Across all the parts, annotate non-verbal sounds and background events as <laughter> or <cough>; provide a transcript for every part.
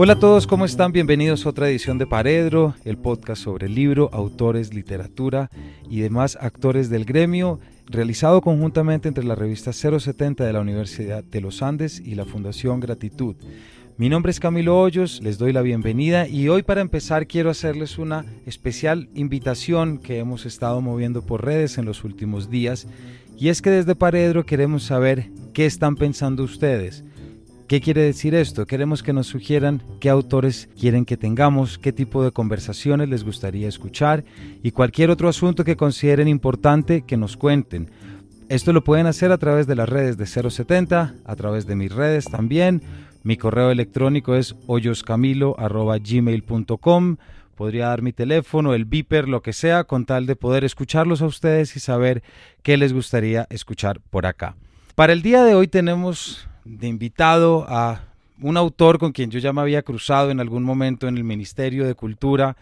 Hola a todos, ¿cómo están? Bienvenidos a otra edición de Paredro, el podcast sobre libro, autores, literatura y demás actores del gremio, realizado conjuntamente entre la revista 070 de la Universidad de los Andes y la Fundación Gratitud. Mi nombre es Camilo Hoyos, les doy la bienvenida y hoy para empezar quiero hacerles una especial invitación que hemos estado moviendo por redes en los últimos días y es que desde Paredro queremos saber qué están pensando ustedes. ¿Qué quiere decir esto? Queremos que nos sugieran qué autores quieren que tengamos, qué tipo de conversaciones les gustaría escuchar y cualquier otro asunto que consideren importante que nos cuenten. Esto lo pueden hacer a través de las redes de 070, a través de mis redes también. Mi correo electrónico es hoyoscamilo.gmail.com. Podría dar mi teléfono, el beeper, lo que sea, con tal de poder escucharlos a ustedes y saber qué les gustaría escuchar por acá. Para el día de hoy tenemos de invitado a un autor con quien yo ya me había cruzado en algún momento en el Ministerio de Cultura,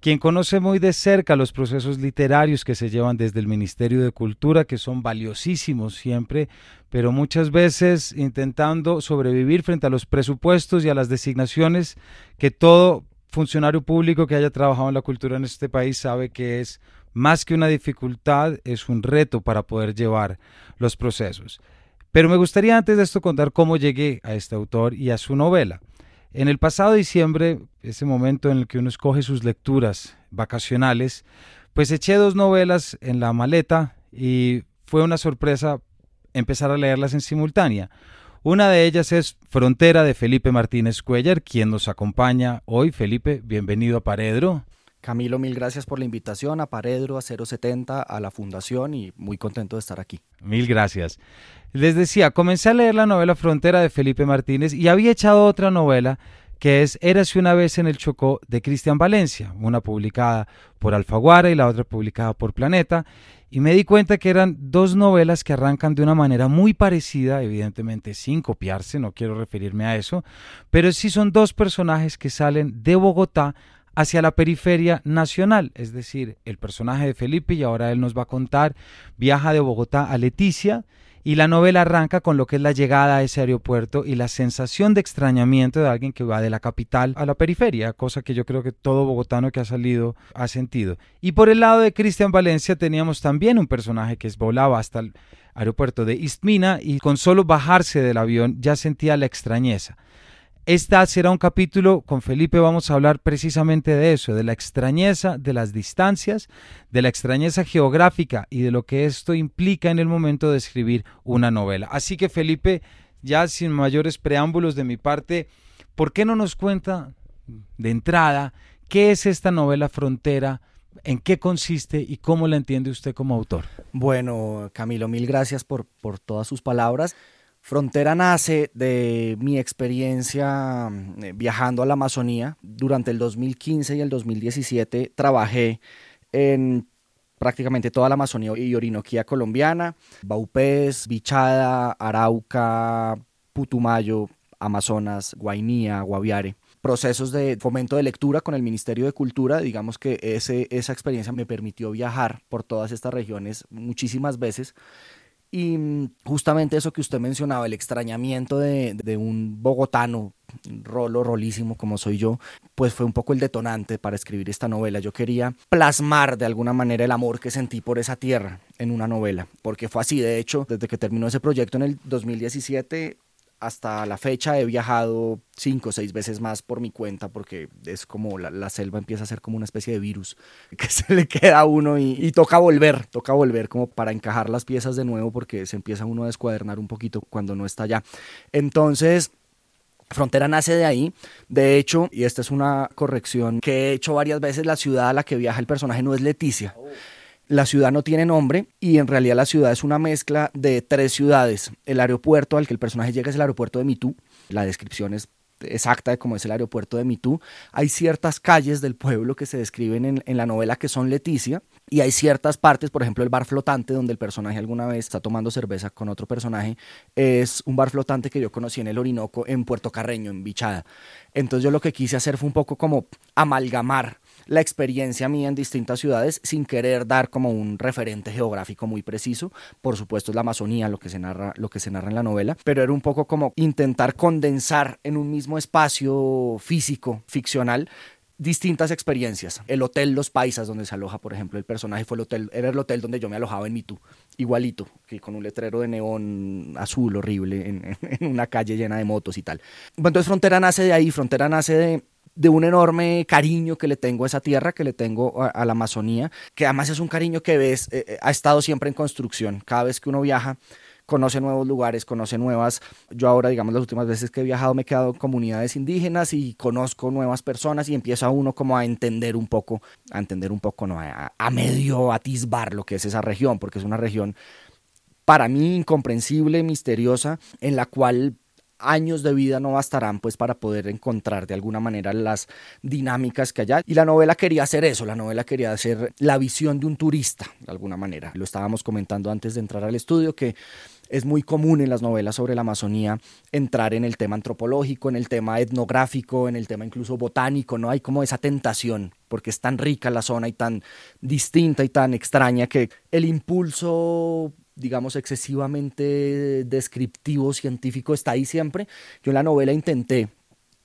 quien conoce muy de cerca los procesos literarios que se llevan desde el Ministerio de Cultura, que son valiosísimos siempre, pero muchas veces intentando sobrevivir frente a los presupuestos y a las designaciones que todo funcionario público que haya trabajado en la cultura en este país sabe que es más que una dificultad, es un reto para poder llevar los procesos. Pero me gustaría antes de esto contar cómo llegué a este autor y a su novela. En el pasado diciembre, ese momento en el que uno escoge sus lecturas vacacionales, pues eché dos novelas en la maleta y fue una sorpresa empezar a leerlas en simultánea. Una de ellas es Frontera de Felipe Martínez Cuellar, quien nos acompaña hoy. Felipe, bienvenido a Paredro. Camilo, mil gracias por la invitación a Paredro, a 070, a la Fundación y muy contento de estar aquí. Mil gracias. Les decía, comencé a leer la novela Frontera de Felipe Martínez y había echado otra novela que es Érase una vez en el Chocó de Cristian Valencia, una publicada por Alfaguara y la otra publicada por Planeta, y me di cuenta que eran dos novelas que arrancan de una manera muy parecida, evidentemente sin copiarse, no quiero referirme a eso, pero sí son dos personajes que salen de Bogotá hacia la periferia nacional, es decir, el personaje de Felipe, y ahora él nos va a contar, viaja de Bogotá a Leticia, y la novela arranca con lo que es la llegada a ese aeropuerto y la sensación de extrañamiento de alguien que va de la capital a la periferia, cosa que yo creo que todo bogotano que ha salido ha sentido. Y por el lado de Cristian Valencia teníamos también un personaje que volaba hasta el aeropuerto de Istmina y con solo bajarse del avión ya sentía la extrañeza. Esta será un capítulo, con Felipe vamos a hablar precisamente de eso, de la extrañeza de las distancias, de la extrañeza geográfica y de lo que esto implica en el momento de escribir una novela. Así que Felipe, ya sin mayores preámbulos de mi parte, ¿por qué no nos cuenta de entrada qué es esta novela Frontera? ¿En qué consiste y cómo la entiende usted como autor? Bueno, Camilo, mil gracias por, por todas sus palabras. Frontera nace de mi experiencia eh, viajando a la Amazonía. Durante el 2015 y el 2017 trabajé en prácticamente toda la Amazonía y Orinoquía colombiana, Baupés, Bichada, Arauca, Putumayo, Amazonas, Guainía, Guaviare. Procesos de fomento de lectura con el Ministerio de Cultura, digamos que ese, esa experiencia me permitió viajar por todas estas regiones muchísimas veces y mm, justamente eso que usted mencionaba, el extrañamiento de, un bogotano, rolo, rolísimo como soy yo, pues fue un poco el detonante para escribir esta novela. Yo quería plasmar de alguna manera el amor que sentí por esa tierra en una novela, porque fue así. De hecho, desde que terminó ese proyecto en el 2017, hasta la fecha he viajado cinco o seis veces más por mi cuenta porque es como la, selva empieza a ser como una especie de virus <laughs> que se le queda a uno y, toca volver, toca volver como para encajar las piezas de nuevo porque se empieza uno a descuadernar un poquito cuando no está allá. Entonces... Frontera nace de ahí. De hecho, y esta es una corrección que he hecho varias veces, la ciudad a la que viaja el personaje no es Leticia. La ciudad no tiene nombre y en realidad la ciudad es una mezcla de tres ciudades. El aeropuerto al que el personaje llega es el aeropuerto de Mitú. La descripción es exacta de cómo es el aeropuerto de Mitú. Hay ciertas calles del pueblo que se describen en, en, la novela que son Leticia y hay ciertas partes, por ejemplo el bar flotante donde el personaje alguna vez está tomando cerveza con otro personaje, es un bar flotante que yo conocí en el Orinoco en Puerto Carreño, en Bichada. Entonces yo lo que quise hacer fue un poco como amalgamar la experiencia mía en distintas ciudades sin querer dar como un referente geográfico muy preciso. Por supuesto es la Amazonía lo que se narra, lo que se narra en la novela, pero era un poco como intentar condensar en un mismo espacio físico, ficcional, distintas experiencias. El hotel Los Paisas, donde se aloja, por ejemplo, el personaje fue el hotel, era el hotel donde yo me alojaba en Mitú, igualito, que con un letrero de neón azul horrible en, <laughs> una calle llena de motos y tal. Entonces Frontera nace de ahí, Frontera nace de, un enorme cariño que le tengo a esa tierra, que le tengo a, la Amazonía, que además es un cariño que ves, eh, eh, ha estado siempre en construcción. Cada vez que uno viaja, conoce nuevos lugares, conoce nuevas. Yo ahora, digamos, las últimas veces que he viajado me he quedado en comunidades indígenas y conozco nuevas personas y empieza uno como a entender un poco, a entender un poco, no, a, a medio atisbar lo que es esa región, porque es una región para mí incomprensible, misteriosa, en la cual años de vida no bastarán pues para poder encontrar de alguna manera las dinámicas que hay. Y la novela quería hacer eso, la novela quería hacer la visión de un turista, de alguna manera. Lo estábamos comentando antes de entrar al estudio, que es muy común en las novelas sobre la Amazonía entrar en el tema antropológico, en el tema etnográfico, en el tema incluso botánico, ¿no? Hay como esa tentación, porque es tan rica la zona y tan distinta y tan extraña que el impulso digamos, excesivamente descriptivo, científico, está ahí siempre. Yo en la novela intenté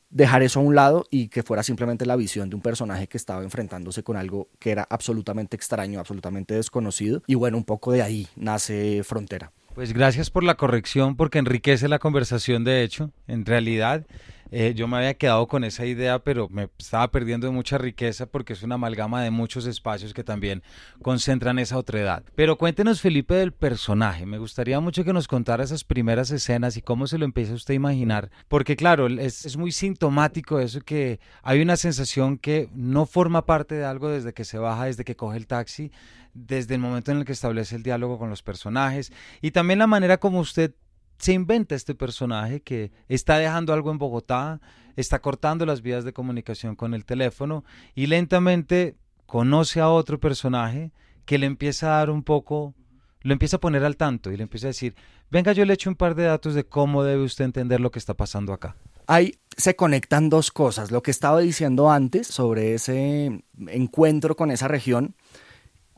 dejar eso a un lado y que fuera simplemente la visión de un personaje que estaba enfrentándose con algo que era absolutamente extraño, absolutamente desconocido. Y bueno, un poco de ahí nace Frontera. Pues gracias por la corrección porque enriquece la conversación de hecho. En realidad, eh, yo me había quedado con esa idea, pero me estaba perdiendo de mucha riqueza porque es una amalgama de muchos espacios que también concentran esa otra edad. Pero cuéntenos, Felipe, del personaje. Me gustaría mucho que nos contara esas primeras escenas y cómo se lo empieza usted a imaginar. Porque claro, es, es muy sintomático eso que hay una sensación que no forma parte de algo desde que se baja, desde que coge el taxi, desde el momento en el que establece el diálogo con los personajes y también la manera como usted se inventa este personaje que está dejando algo en Bogotá, está cortando las vías de comunicación con el teléfono y lentamente conoce a otro personaje que le empieza a dar un poco, lo empieza a poner al tanto y le empieza a decir, venga, yo le echo un par de datos de cómo debe usted entender lo que está pasando acá. Ahí se conectan dos cosas, lo que estaba diciendo antes sobre ese encuentro con esa región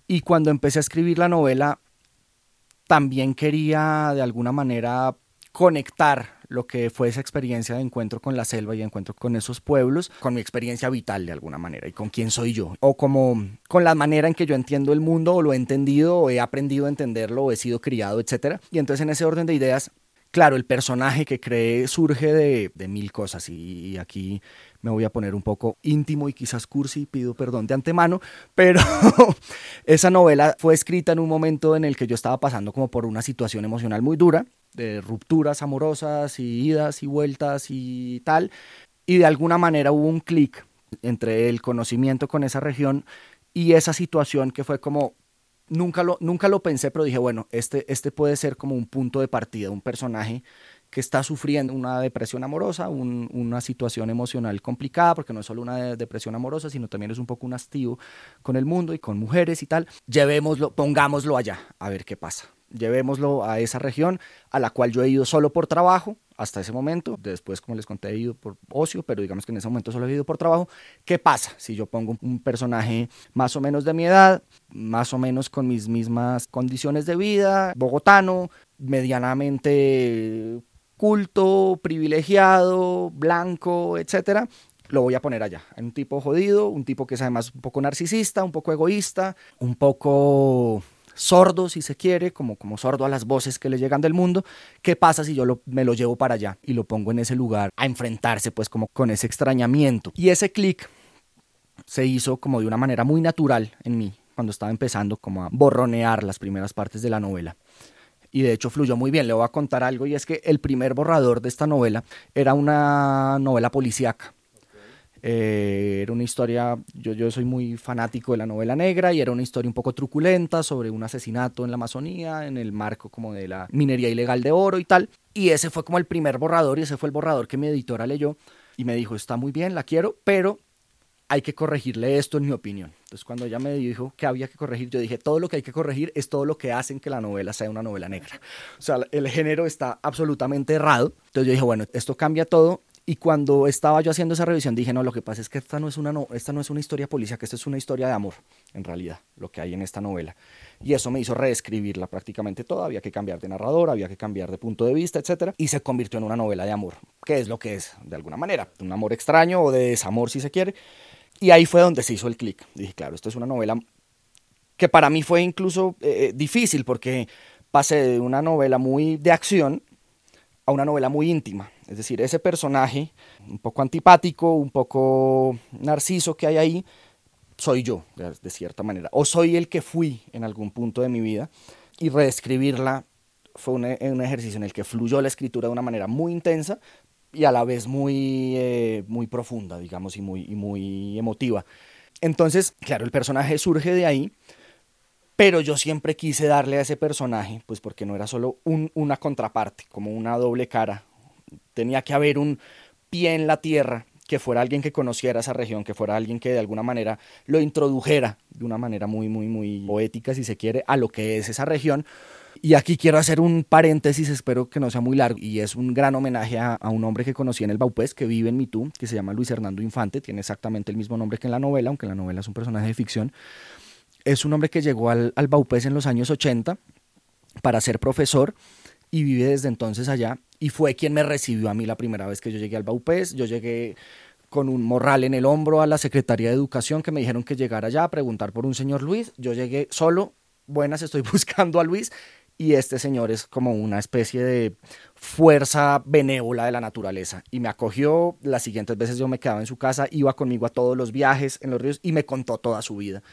y cuando empecé a escribir la novela también quería de alguna manera conectar lo que fue esa experiencia de encuentro con la selva y encuentro con esos pueblos, con mi experiencia vital de alguna manera y con quién soy yo, o como con la manera en que yo entiendo el mundo o lo he entendido o he aprendido a entenderlo o he sido criado, etc. Y entonces en ese orden de ideas, claro, el personaje que creé surge de, mil cosas y, y aquí me voy a poner un poco íntimo y quizás cursi, pido perdón de antemano, <laughs> pero <laughs> esa novela fue escrita en un momento en el que yo estaba pasando como por una situación emocional muy dura, de rupturas amorosas y idas y vueltas y tal, y de alguna manera hubo un clic entre el conocimiento con esa región y esa situación que fue como nunca lo, nunca lo pensé, pero dije, bueno, este, este puede ser como un punto de partida, un personaje que está sufriendo una depresión amorosa, una situación emocional complicada, porque no es solo una depresión amorosa, sino también es un poco un hastío con el mundo y con mujeres y tal. Llevémoslo, pongámoslo allá, a ver qué pasa. Llevémoslo a esa región a la cual yo he ido solo por trabajo hasta ese momento. Después, como les conté, he ido por ocio, pero digamos que en ese momento solo he ido por trabajo. ¿Qué pasa si yo pongo un personaje más o menos de mi edad, más o menos con mis mismas condiciones de vida, bogotano, medianamente culto, privilegiado, blanco, etcétera, lo voy a poner allá. Un tipo jodido, un tipo que es además un poco narcisista, un poco egoísta, un poco sordo, si se quiere, como, como sordo a las voces que le llegan del mundo. ¿Qué pasa si yo me lo llevo para allá y lo pongo en ese lugar a enfrentarse pues como con ese extrañamiento? Y ese clic se hizo como de una manera muy natural en mí cuando estaba empezando como a borronear las primeras partes de la novela y de hecho fluyó muy bien. Le voy a contar algo y es que el primer borrador de esta novela era una novela policíaca. Eh, era una historia, yo, yo soy muy fanático de la novela negra y era una historia un poco truculenta sobre un asesinato en la Amazonía, en el marco como de la minería ilegal de oro y tal. Y ese fue como el primer borrador y ese fue el borrador que mi editora leyó y me dijo, está muy bien, la quiero, pero hay que corregirle esto en mi opinión. Entonces cuando ella me dijo que había que corregir, yo dije, todo lo que hay que corregir es todo lo que hacen que la novela sea una novela negra. O sea, el género está absolutamente errado. Entonces yo dije, bueno, esto cambia todo Y cuando estaba yo haciendo esa revisión dije, no, lo que pasa es que esta no es una, no, esta no es una historia policíaca, esta es una historia de amor, en realidad, lo que hay en esta novela. Y eso me hizo reescribirla prácticamente toda, había que cambiar de narrador, había que cambiar de punto de vista, etc. Y se convirtió en una novela de amor, que es lo que es, de alguna manera, un amor extraño o de desamor si se quiere. Y ahí fue donde se hizo el clic. Dije, claro, esto es una novela que para mí fue incluso eh, eh, difícil porque pasé de una novela muy de acción a una novela muy íntima. Es decir, ese personaje un poco antipático, un poco narciso que hay ahí, soy yo, de cierta manera. O soy el que fui en algún punto de mi vida. Y reescribirla fue un, ejercicio en el que fluyó la escritura de una manera muy intensa y a la vez muy, eh, muy profunda, digamos, y muy, y muy emotiva. Entonces, claro, el personaje surge de ahí pero yo siempre quise darle a ese personaje, pues porque no era solo una contraparte, como una doble cara. Tenía que haber un pie en la tierra, que fuera alguien que conociera esa región, que fuera alguien que de alguna manera lo introdujera de una manera muy, muy, muy poética, si se quiere, a lo que es esa región. Y aquí quiero hacer un paréntesis, espero que no sea muy largo, y es un gran homenaje a, un hombre que conocí en el Baupés, que vive en Mitú, que se llama Luis Hernando Infante, tiene exactamente el mismo nombre que en la novela, aunque la novela es un personaje de ficción es un hombre que llegó al, al Baupés en los años 80 para ser profesor y vive desde entonces allá y fue quien me recibió a mí la primera vez que yo llegué al Baupés. Yo llegué con un morral en el hombro a la Secretaría de Educación que me dijeron que llegara allá a preguntar por un señor Luis. Yo llegué solo, buenas, estoy <laughs> buscando a Luis y este señor es como una especie de fuerza benévola de la naturaleza y me acogió. Las siguientes veces yo me quedaba en su casa, iba conmigo a todos los viajes en los ríos y me contó toda su vida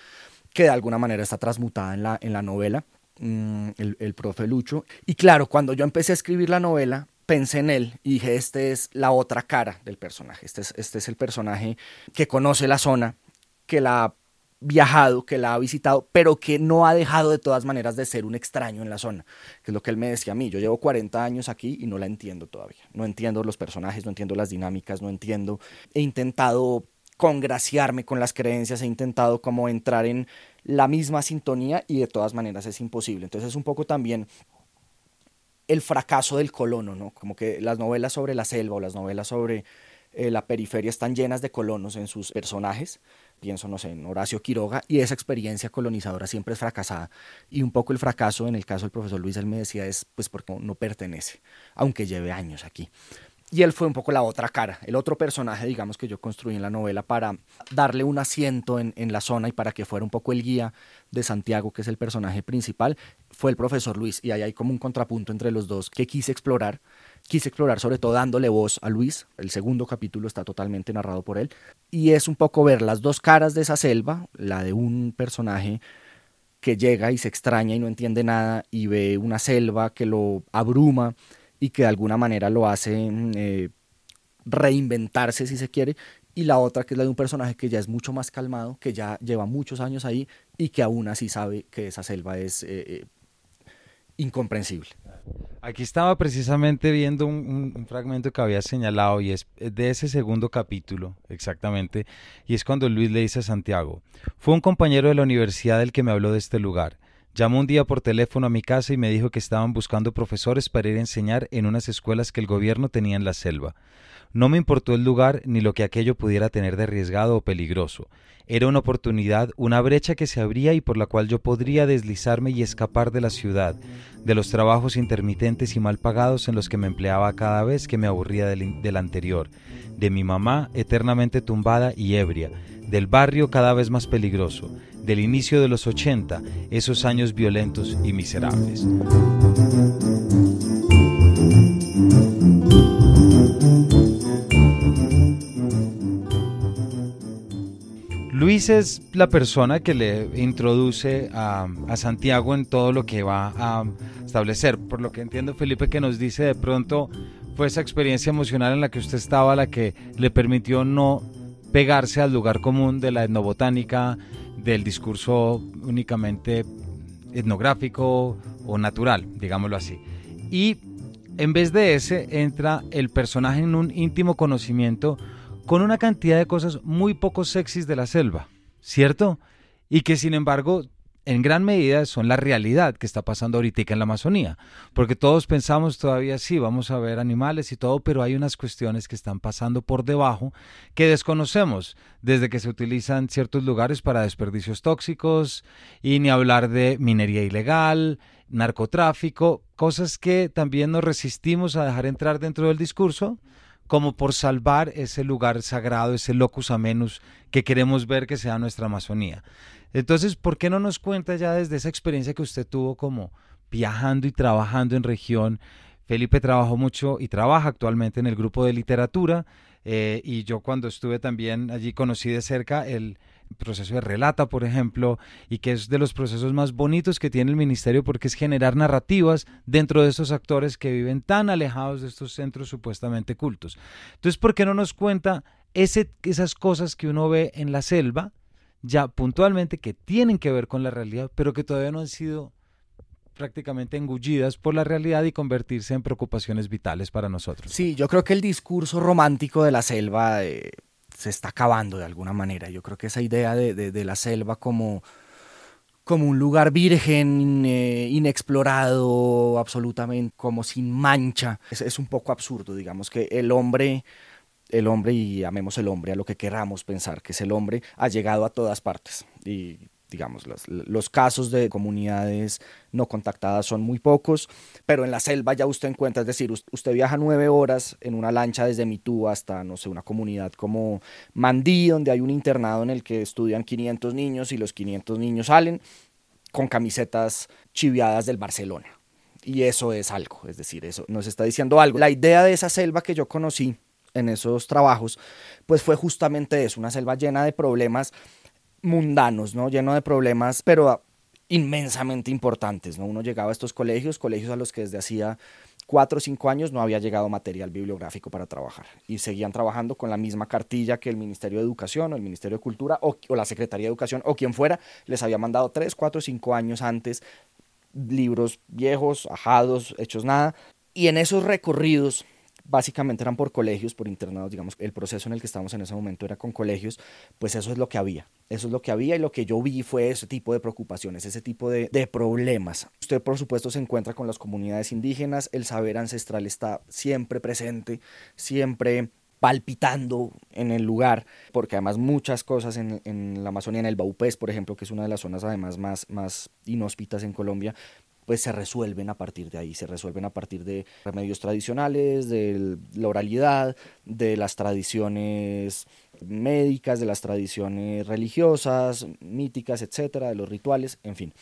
que de alguna manera está transmutada en la, en la novela, mm, el, el profe Lucho. Y claro, cuando yo empecé a escribir la novela, pensé en él y dije, este es la otra cara del personaje, este es, este es el personaje que conoce la zona, que la ha viajado, que la ha visitado, pero que no ha dejado de todas maneras de ser un extraño en la zona, que es lo que él me decía a mí. Yo llevo 40 años aquí y no la entiendo todavía. No entiendo los personajes, no entiendo las dinámicas, no entiendo. He intentado congraciarme con las creencias, he intentado como entrar en la misma sintonía y de todas maneras es imposible. Entonces es un poco también el fracaso del colono, ¿no? Como que las novelas sobre la selva o las novelas sobre eh, la periferia están llenas de colonos en sus personajes. Pienso, no sé, en Horacio Quiroga y esa experiencia colonizadora siempre es fracasada. Y un poco el fracaso, en el caso del profesor Luis, él me decía, es pues porque no pertenece, aunque lleve años aquí. Y él fue un poco la otra cara, el otro personaje, digamos, que yo construí en la novela para darle un asiento en, en, la zona y para que fuera un poco el guía de Santiago, que es el personaje principal, fue el profesor Luis. Y ahí hay como un contrapunto entre los dos que quise explorar. Quise explorar sobre todo dándole voz a Luis. El segundo capítulo está totalmente narrado por él. Y es un poco ver las dos caras de esa selva, la de un personaje que llega y se extraña y no entiende nada y ve una selva que lo abruma y que de alguna manera lo hace mm, eh, reinventarse si se quiere, y la otra que es la de un personaje que ya es mucho más calmado, que ya lleva muchos años ahí y que aún así sabe que esa selva es eh, eh, incomprensible. Aquí estaba precisamente viendo un, un, fragmento que había señalado y es de ese segundo capítulo, exactamente, y es cuando Luis le dice a Santiago, fue un compañero de la universidad el que me habló de este lugar. Llamó un día por teléfono a mi casa y me dijo que estaban buscando profesores para ir a enseñar en unas escuelas que el gobierno tenía en la selva. No me importó el lugar ni lo que aquello pudiera tener de arriesgado o peligroso. Era una oportunidad, una brecha que se abría y por la cual yo podría deslizarme y escapar de la ciudad, de los trabajos intermitentes y mal pagados en los que me empleaba cada vez que me aburría del, del anterior, de mi mamá eternamente tumbada y ebria, del barrio cada vez más peligroso, del inicio de los 80, esos años violentos y miserables. Luis es la persona que le introduce a, Santiago en todo lo que va a establecer. Por lo que entiendo, Felipe, que nos dice de pronto fue esa experiencia emocional en la que usted estaba la que le permitió no pegarse al lugar común de la etnobotánica, del discurso únicamente etnográfico o natural, digámoslo así. Y en vez de ese entra el personaje en un íntimo conocimiento con una cantidad de cosas muy poco sexys de la selva, ¿cierto? Y que sin embargo en gran medida son la realidad que está pasando ahorita en la Amazonía, porque todos pensamos todavía sí, vamos a ver animales y todo, pero hay unas cuestiones que están pasando por debajo que desconocemos, desde que se utilizan ciertos lugares para desperdicios tóxicos y ni hablar de minería ilegal, narcotráfico, cosas que también nos resistimos a dejar entrar dentro del discurso como por salvar ese lugar sagrado, ese locus amenus que queremos ver que sea nuestra Amazonía. Entonces, ¿por qué no nos cuenta ya desde esa experiencia que usted tuvo como viajando y trabajando en región? Felipe trabajó mucho y trabaja actualmente en el grupo de literatura eh, y yo cuando estuve también allí conocí de cerca el, proceso de relata, por ejemplo, y que es de los procesos más bonitos que tiene el ministerio porque es generar narrativas dentro de estos actores que viven tan alejados de estos centros supuestamente cultos. Entonces, ¿por qué no nos cuenta ese, esas cosas que uno ve en la selva? ya puntualmente que tienen que ver con la realidad, pero que todavía no han sido prácticamente engullidas por la realidad y convertirse en preocupaciones vitales para nosotros. Sí, yo creo que el discurso romántico de la selva eh, se está acabando de alguna manera. Yo creo que esa idea de, la selva como, como un lugar virgen, eh, inexplorado, absolutamente como sin mancha, es, un poco absurdo, digamos que el hombre el hombre, y amemos el hombre a lo que queramos pensar, que es el hombre, ha llegado a todas partes. Digamos, los, casos de comunidades no contactadas son muy pocos, pero en la selva ya usted encuentra, es decir, usted viaja nueve horas en una lancha desde Mitú hasta, no sé, una comunidad como Mandí, donde hay un internado en el que estudian 500 niños y los 500 niños salen con camisetas chiviadas del Barcelona. Y eso es algo, es decir, eso nos está diciendo algo. La idea de esa selva que yo conocí en esos trabajos, pues fue justamente eso, una selva llena de problemas mundanos, ¿no? Lleno de problemas, pero inmensamente importantes, ¿no? Uno llegaba a estos colegios, colegios a los que desde hacía cuatro o cinco años no había llegado material bibliográfico para trabajar y seguían trabajando con la misma cartilla que el Ministerio de Educación o el Ministerio de Cultura o, o la Secretaría de Educación o quien fuera les había mandado tres, cuatro, cinco años antes libros viejos, ajados, hechos nada. Y en esos recorridos básicamente eran por colegios, por internados, digamos, el proceso en el que estamos en ese momento era con colegios, pues eso es lo que había, eso es lo que había y lo que yo vi fue ese tipo de preocupaciones, ese tipo de, problemas. Usted por supuesto se encuentra con las comunidades indígenas, el saber ancestral está siempre presente, siempre palpitando en el lugar, porque además muchas cosas en, en, la Amazonía, en el Baupés, por ejemplo, que es una de las zonas además más, más inhóspitas en Colombia, pues se resuelven a partir de ahí, se resuelven a partir de remedios tradicionales, de la oralidad, de las tradiciones médicas, de las tradiciones religiosas, míticas, etcétera, de los rituales, en fin.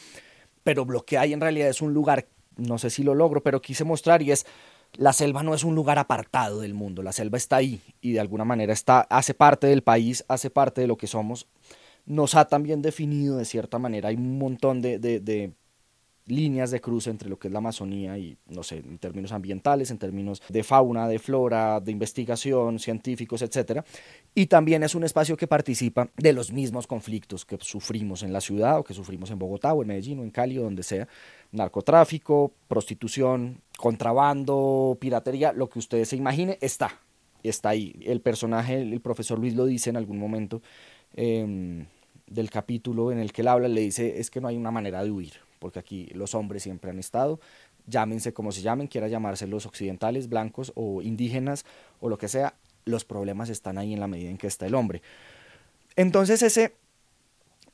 Pero lo que hay en realidad es un lugar, no sé si lo logro, pero quise mostrar y es la selva no es un lugar apartado del mundo, la selva está ahí y de alguna manera está, hace parte del país, hace parte de lo que somos, nos ha también definido de cierta manera, hay un montón de, líneas de cruce entre lo que es la Amazonía y, no sé, en términos ambientales, en términos de fauna, de flora, de investigación, científicos, etc. Y también es un espacio que participa de los mismos conflictos que sufrimos en la ciudad o que sufrimos en Bogotá o en Medellín o en Cali o donde sea. Narcotráfico, prostitución, contrabando, piratería, lo que ustedes se imagine, está, está ahí. El personaje, el profesor Luis lo dice en algún momento. Em, del capítulo en el que él habla, le dice, es que no hay una manera de huir porque aquí los hombres siempre han estado, llámense como se llamen, quiera llamarse los occidentales, blancos o indígenas o lo que sea, los problemas están ahí en la medida en que está el hombre. Entonces ese,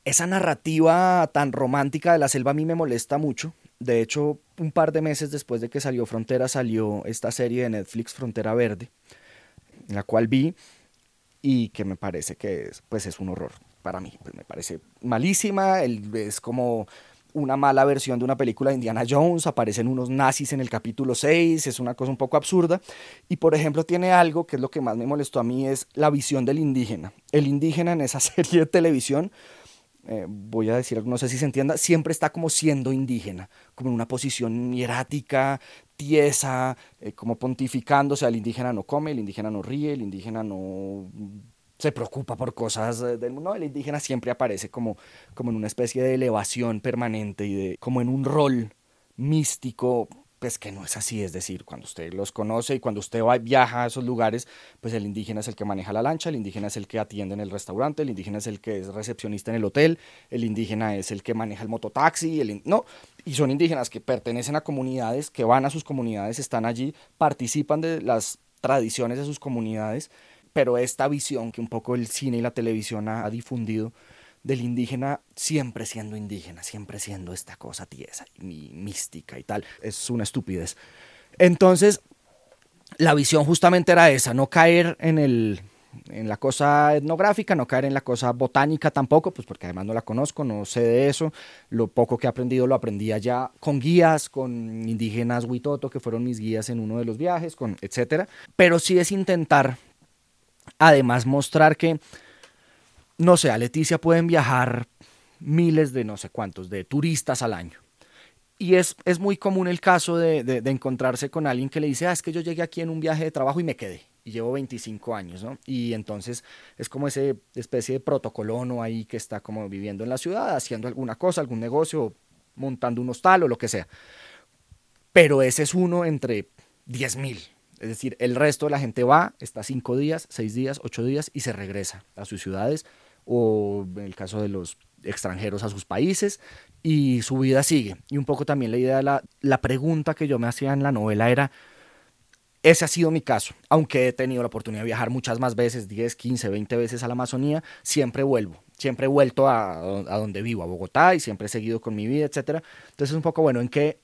esa narrativa tan romántica de la selva a mí me molesta mucho. De hecho, un par de meses después de que salió Frontera, salió esta serie de Netflix, Frontera Verde, la cual vi y que me parece que es, pues es un horror para mí. Pues me parece malísima, es como una mala versión de una película de Indiana Jones, aparecen unos nazis en el capítulo 6, es una cosa un poco absurda. Y por ejemplo tiene algo que es lo que más me molestó a mí, es la visión del indígena. El indígena en esa <laughs> serie de televisión, eh, voy a decir, no sé si se entienda, siempre está como siendo indígena, como en una posición hierática, tiesa, eh, como pontificando, o sea, el indígena no come, el indígena no ríe, el indígena no se preocupa por cosas del mundo. El indígena siempre aparece como, como en una especie de elevación permanente y de, como en un rol místico pues que no es así, es decir, cuando usted los conoce y cuando usted va, viaja a esos lugares, pues el indígena es el que maneja la lancha, el indígena es el que atiende en el restaurante, el indígena es el que es recepcionista en el hotel, el indígena es el que maneja el mototaxi, el no, y son indígenas que pertenecen a comunidades, que van a sus comunidades, están allí, participan de las tradiciones de sus comunidades, pero esta visión que un poco el cine y la televisión ha difundido, del indígena siempre siendo indígena, siempre siendo esta cosa tiesa y mística y tal. Es una estupidez. Entonces, la visión justamente era esa, no caer en el en la cosa etnográfica, no caer en la cosa botánica tampoco, pues porque además no la conozco, no sé de eso. Lo poco que he aprendido lo aprendí allá con guías, con indígenas Huitoto, que fueron mis guías en uno de los viajes, con etcétera. Pero sí es intentar, además, mostrar que no sé, a Leticia pueden viajar miles de no sé cuántos, de turistas al año. Y es, es muy común el caso de, de, encontrarse con alguien que le dice, ah, es que yo llegué aquí en un viaje de trabajo y me quedé. Y llevo 25 años, ¿no? Y entonces es como ese especie de protocolono ahí que está como viviendo en la ciudad, haciendo alguna cosa, algún negocio, montando un hostal o lo que sea. Pero ese es uno entre 10 mil. Es decir, el resto de la gente va, está cinco días, seis días, ocho días y se regresa a sus ciudades o en el caso de los extranjeros a sus países y su vida sigue. Y un poco también la idea, la, la pregunta que yo me hacía en la novela era, ese ha sido mi caso, aunque he tenido la oportunidad de viajar muchas más veces, 10, 15, 20 veces a la Amazonía, siempre vuelvo, siempre he vuelto a, a donde vivo, a Bogotá, y siempre he seguido con mi vida, etc. Entonces un poco bueno en que,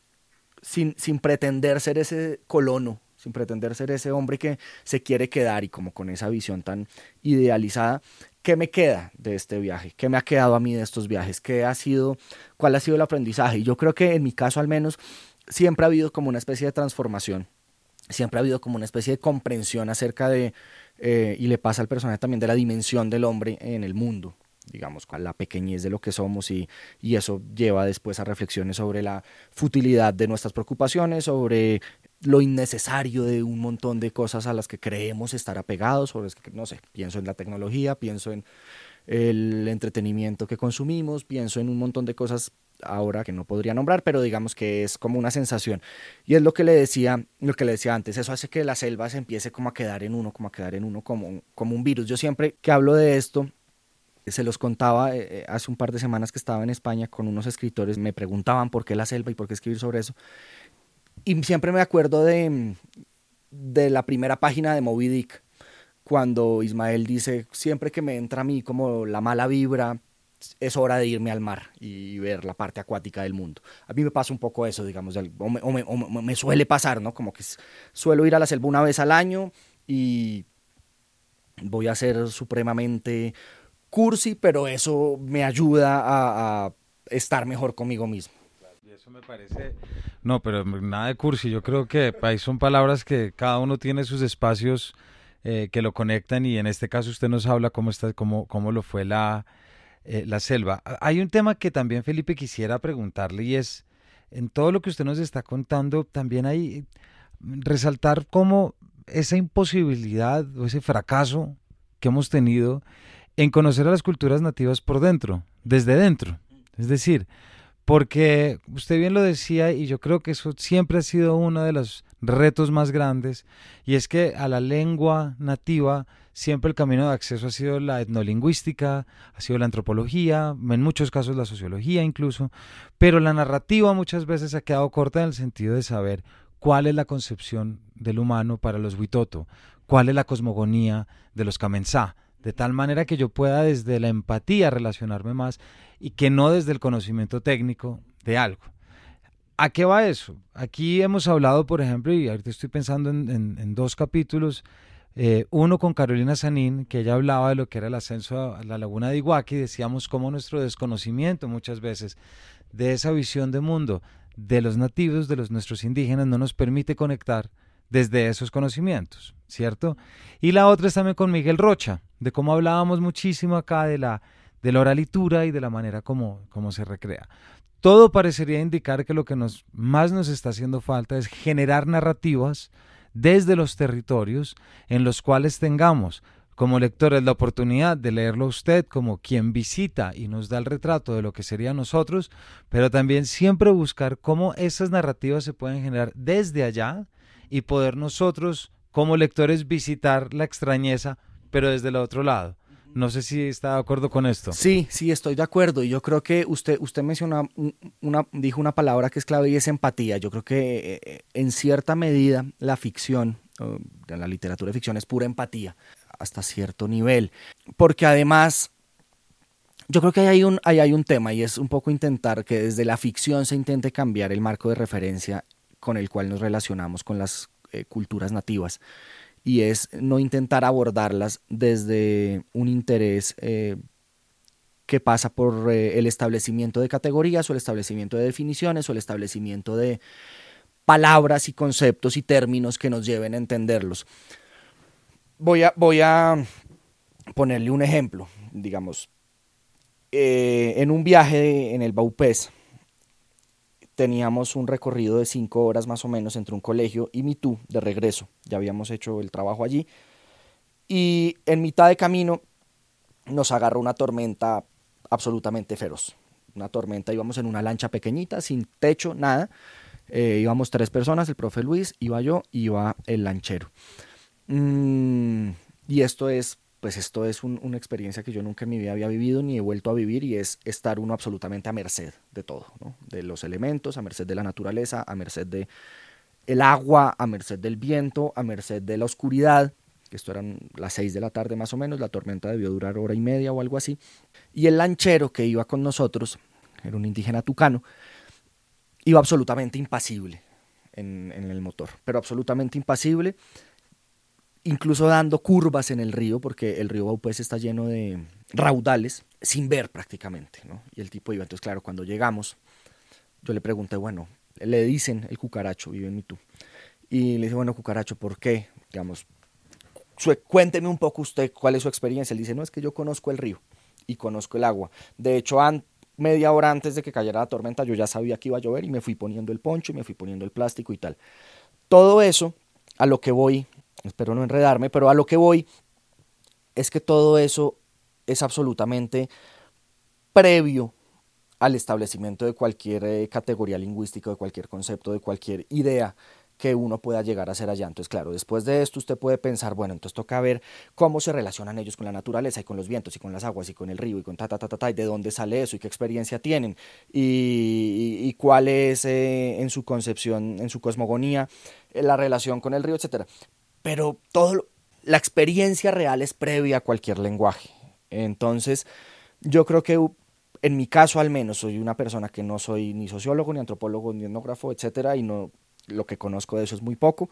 sin, sin pretender ser ese colono, sin pretender ser ese hombre que se quiere quedar y como con esa visión tan idealizada, ¿qué me queda de este viaje? ¿Qué me ha quedado a mí de estos viajes? ¿Qué ha sido, cuál ha sido el aprendizaje? Y yo creo que en mi caso al menos siempre ha habido como una especie de transformación, siempre ha habido como una especie de comprensión acerca de, eh, y le pasa al personaje también, de la dimensión del hombre en el mundo digamos, con la pequeñez de lo que somos y, y, eso lleva después a reflexiones sobre la futilidad de nuestras preocupaciones, sobre lo innecesario de un montón de cosas a las que creemos estar apegados, o que, no sé, pienso en la tecnología, pienso en el entretenimiento que consumimos, pienso en un montón de cosas ahora que no podría nombrar, pero digamos que es como una sensación. Y es lo que le decía, lo que le decía antes, eso hace que la selva se empiece como a quedar en uno, como a quedar en uno como, como un virus. Yo siempre que hablo de esto, se los contaba eh, eh, hace un par de semanas que estaba en España con unos escritores, me preguntaban por qué la selva y por qué escribir sobre eso. Y siempre me acuerdo de, de la primera página de Moby Dick, cuando Ismael dice, siempre que me entra a mí como la mala vibra, es hora de irme al mar y ver la parte acuática del mundo. A mí me pasa un poco eso, digamos, o me, suele pasar, ¿no? Como que suelo ir a la selva una vez al año y voy a ser supremamente cursi, pero eso me ayuda a estar mejor conmigo mismo me parece. No, pero nada de cursi. Yo creo que ahí son palabras que cada uno tiene sus espacios eh, que lo conectan y en este caso usted nos habla cómo, está, cómo, cómo lo fue la, eh, la selva. Hay un tema que también Felipe quisiera preguntarle y es, en todo lo que usted nos está contando, también hay resaltar cómo esa imposibilidad o ese fracaso que hemos tenido en conocer a las culturas nativas por dentro, desde dentro. Es decir, porque usted bien lo decía y yo creo que eso siempre ha sido uno de los retos más grandes y es que a la lengua nativa siempre el camino de acceso ha sido la etnolingüística, ha sido la antropología, en muchos casos la sociología incluso, pero la narrativa muchas veces ha quedado corta en el sentido de saber cuál es la concepción del humano para los Huitoto, cuál es la cosmogonía de los Kamensá, de tal manera que yo pueda desde la empatía relacionarme más y que no desde el conocimiento técnico de algo. ¿A qué va eso? Aquí hemos hablado, por ejemplo, y ahorita estoy pensando en, dos capítulos, eh, uno con Carolina Sanín, que ella hablaba de lo que era el ascenso a la laguna de Iguaque, y decíamos cómo nuestro desconocimiento muchas veces de esa visión de mundo de los nativos, de los nuestros indígenas, no nos permite conectar desde esos conocimientos, ¿cierto? Y la otra es también con Miguel Rocha, de cómo hablábamos muchísimo acá de la de la oralitura y de la manera como, como se recrea. Todo parecería indicar que lo que nos, más nos está haciendo falta es generar narrativas desde los territorios en los cuales tengamos como lectores la oportunidad de leerlo a usted como quien visita y nos da el retrato de lo que sería nosotros, pero también siempre buscar cómo esas narrativas se pueden generar desde allá y poder nosotros como lectores visitar la extrañeza, pero desde el otro lado. No sé si está de acuerdo con esto. Sí, sí, estoy de acuerdo. Y yo creo que usted, usted mencionó una, dijo una palabra que es clave y es empatía. Yo creo que eh, en cierta medida la ficción, la literatura de ficción es pura empatía hasta cierto nivel. Porque además, yo creo que ahí hay, un, hay un tema y es un poco intentar que desde la ficción se intente cambiar el marco de referencia con el cual nos relacionamos con las eh, culturas nativas. Y es no intentar abordarlas desde un interés eh, que pasa por eh, el establecimiento de categorías o el establecimiento de definiciones o el establecimiento de palabras y conceptos y términos que nos lleven a entenderlos voy a, voy a ponerle un ejemplo, digamos. Eh, en un viaje en el Baupés teníamos un recorrido de cinco horas más o menos entre un colegio y Mitú de regreso. Ya habíamos hecho el trabajo allí. Y en mitad de camino nos agarró una tormenta absolutamente feroz. Una tormenta, íbamos en una lancha pequeñita, sin techo, nada. Eh, íbamos tres personas, el profe Luis, iba yo, iba el lanchero. Mm, y esto es, pues esto es una experiencia que yo nunca en mi vida había vivido ni he vuelto a vivir y es estar uno absolutamente a merced de todo, de los elementos, a merced de la naturaleza, a merced de el agua, a merced del viento, a merced de la oscuridad, esto eran las seis de la tarde más o menos, la tormenta debió durar hora y media o algo así, y el lanchero que iba con nosotros, era un indígena tucano, iba absolutamente impasible en el motor, pero absolutamente impasible, incluso dando curvas en el río, porque el río Baupés está lleno de raudales, sin ver prácticamente, ¿no? Y el tipo iba, entonces claro, cuando llegamos, yo le pregunté, bueno, le dicen el cucaracho, vive en Mitú, y le dije, bueno, cucaracho, ¿por qué? Digamos, cuénteme un poco usted cuál es su experiencia. Él dice, no, es que yo conozco el río y conozco el agua. De hecho, media hora antes de que cayera la tormenta, yo ya sabía que iba a llover y me fui poniendo el poncho y me fui poniendo el plástico y tal. Todo eso, a lo que voy espero no enredarme, pero a lo que voy es que todo eso es absolutamente previo al establecimiento de cualquier eh, categoría lingüística, de cualquier concepto, de cualquier idea que uno pueda llegar a ser allá. Entonces, claro, después de esto usted puede pensar, bueno, entonces toca ver cómo se relacionan ellos con la naturaleza y con los vientos y con las aguas y con el río y con ta, ta, ta, ta, ta y de dónde sale eso y qué experiencia tienen y, cuál es eh, en su concepción, en su cosmogonía, eh, la relación con el río, etcétera pero todo la experiencia real es previa a cualquier lenguaje. Entonces, yo creo que en mi caso al menos soy una persona que no soy ni sociólogo, ni antropólogo, ni etnógrafo, etcétera, y no lo que conozco de eso es muy poco.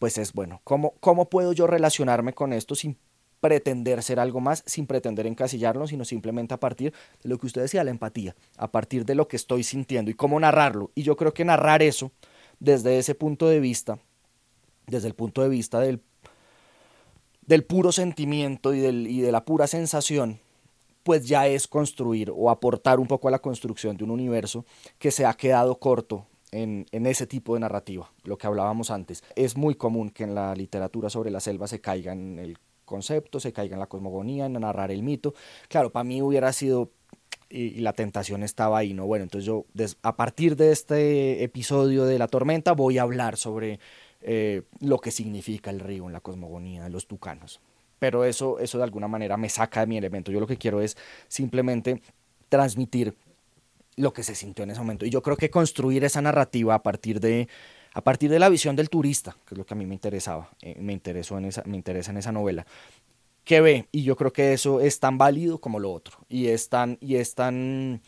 Pues es bueno, ¿cómo, cómo puedo yo relacionarme con esto sin pretender ser algo más, sin pretender encasillarlo, sino simplemente a partir de lo que usted decía, la empatía, a partir de lo que estoy sintiendo y cómo narrarlo. Y yo creo que narrar eso desde ese punto de vista desde el punto de vista del, del puro sentimiento y, del, y de la pura sensación, pues ya es construir o aportar un poco a la construcción de un universo que se ha quedado corto en, en, ese tipo de narrativa, lo que hablábamos antes. Es muy común que en la literatura sobre la selva se caiga en el concepto, se caiga en la cosmogonía, en narrar el mito. Claro, para mí hubiera sido, y, la tentación estaba ahí, ¿no? Bueno, entonces yo a partir de este episodio de La Tormenta voy a hablar sobre eh, lo que significa el río en la cosmogonía de los tucanos. Pero eso, eso de alguna manera me saca de mi elemento. Yo lo que quiero es simplemente transmitir lo que se sintió en ese momento. Y yo creo que construir esa narrativa a partir de, a partir de la visión del turista, que es lo que a mí me interesaba, eh, me, interesó en esa, me interesa en esa novela, que ve, y yo creo que eso es tan válido como lo otro, y es tan, y es tan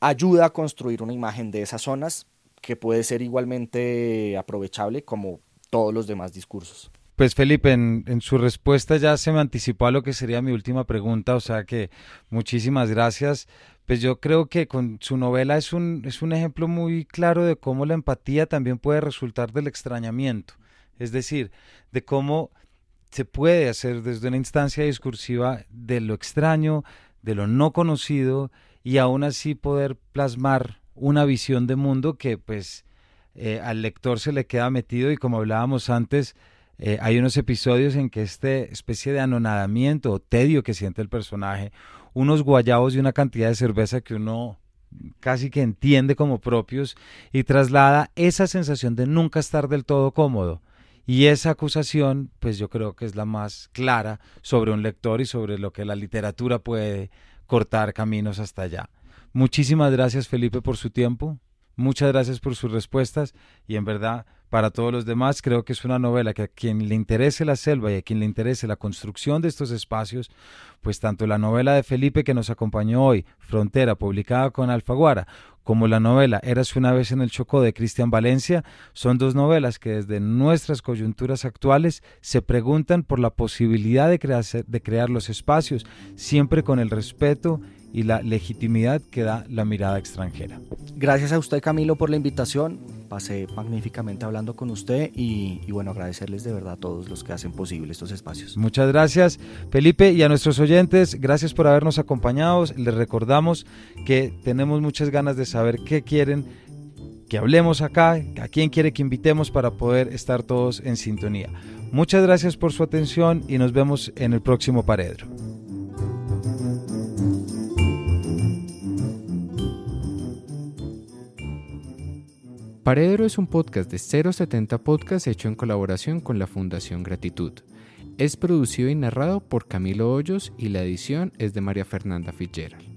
ayuda a construir una imagen de esas zonas que puede ser igualmente aprovechable como todos los demás discursos. Pues Felipe, en, su respuesta ya se me anticipó a lo que sería mi última pregunta, o sea que muchísimas gracias. Pues yo creo que con su novela es un, es un ejemplo muy claro de cómo la empatía también puede resultar del extrañamiento, es decir, de cómo se puede hacer desde una instancia discursiva de lo extraño, de lo no conocido y aún así poder plasmar una visión de mundo que pues eh, al lector se le queda metido y como hablábamos antes, eh, hay unos episodios en que este especie de anonadamiento o tedio que siente el personaje, unos guayabos y una cantidad de cerveza que uno casi que entiende como propios y traslada esa sensación de nunca estar del todo cómodo. Y esa acusación, pues yo creo que es la más clara sobre un lector y sobre lo que la literatura puede cortar caminos hasta allá. Muchísimas gracias Felipe por su tiempo, muchas gracias por sus respuestas y en verdad para todos los demás creo que es una novela que a quien le interese la selva y a quien le interese la construcción de estos espacios, pues tanto la novela de Felipe que nos acompañó hoy, Frontera, publicada con Alfaguara, como la novela Eras una vez en el Chocó de Cristian Valencia, son dos novelas que desde nuestras coyunturas actuales se preguntan por la posibilidad de, de crear los espacios, siempre con el respeto y la legitimidad que da la mirada extranjera. Gracias a usted Camilo por la invitación, pasé magníficamente hablando con usted y, y, bueno, agradecerles de verdad a todos los que hacen posible estos espacios. Muchas gracias Felipe y a nuestros oyentes, gracias por habernos acompañado, les recordamos que tenemos muchas ganas de saber qué quieren que hablemos acá, a quién quiere que invitemos para poder estar todos en sintonía. Muchas gracias por su atención y nos vemos en el próximo Paredro. Paredro es un podcast de 070 Podcast hecho en colaboración con la Fundación Gratitud. Es producido y narrado por Camilo Hoyos y la edición es de María Fernanda Fitzgerald.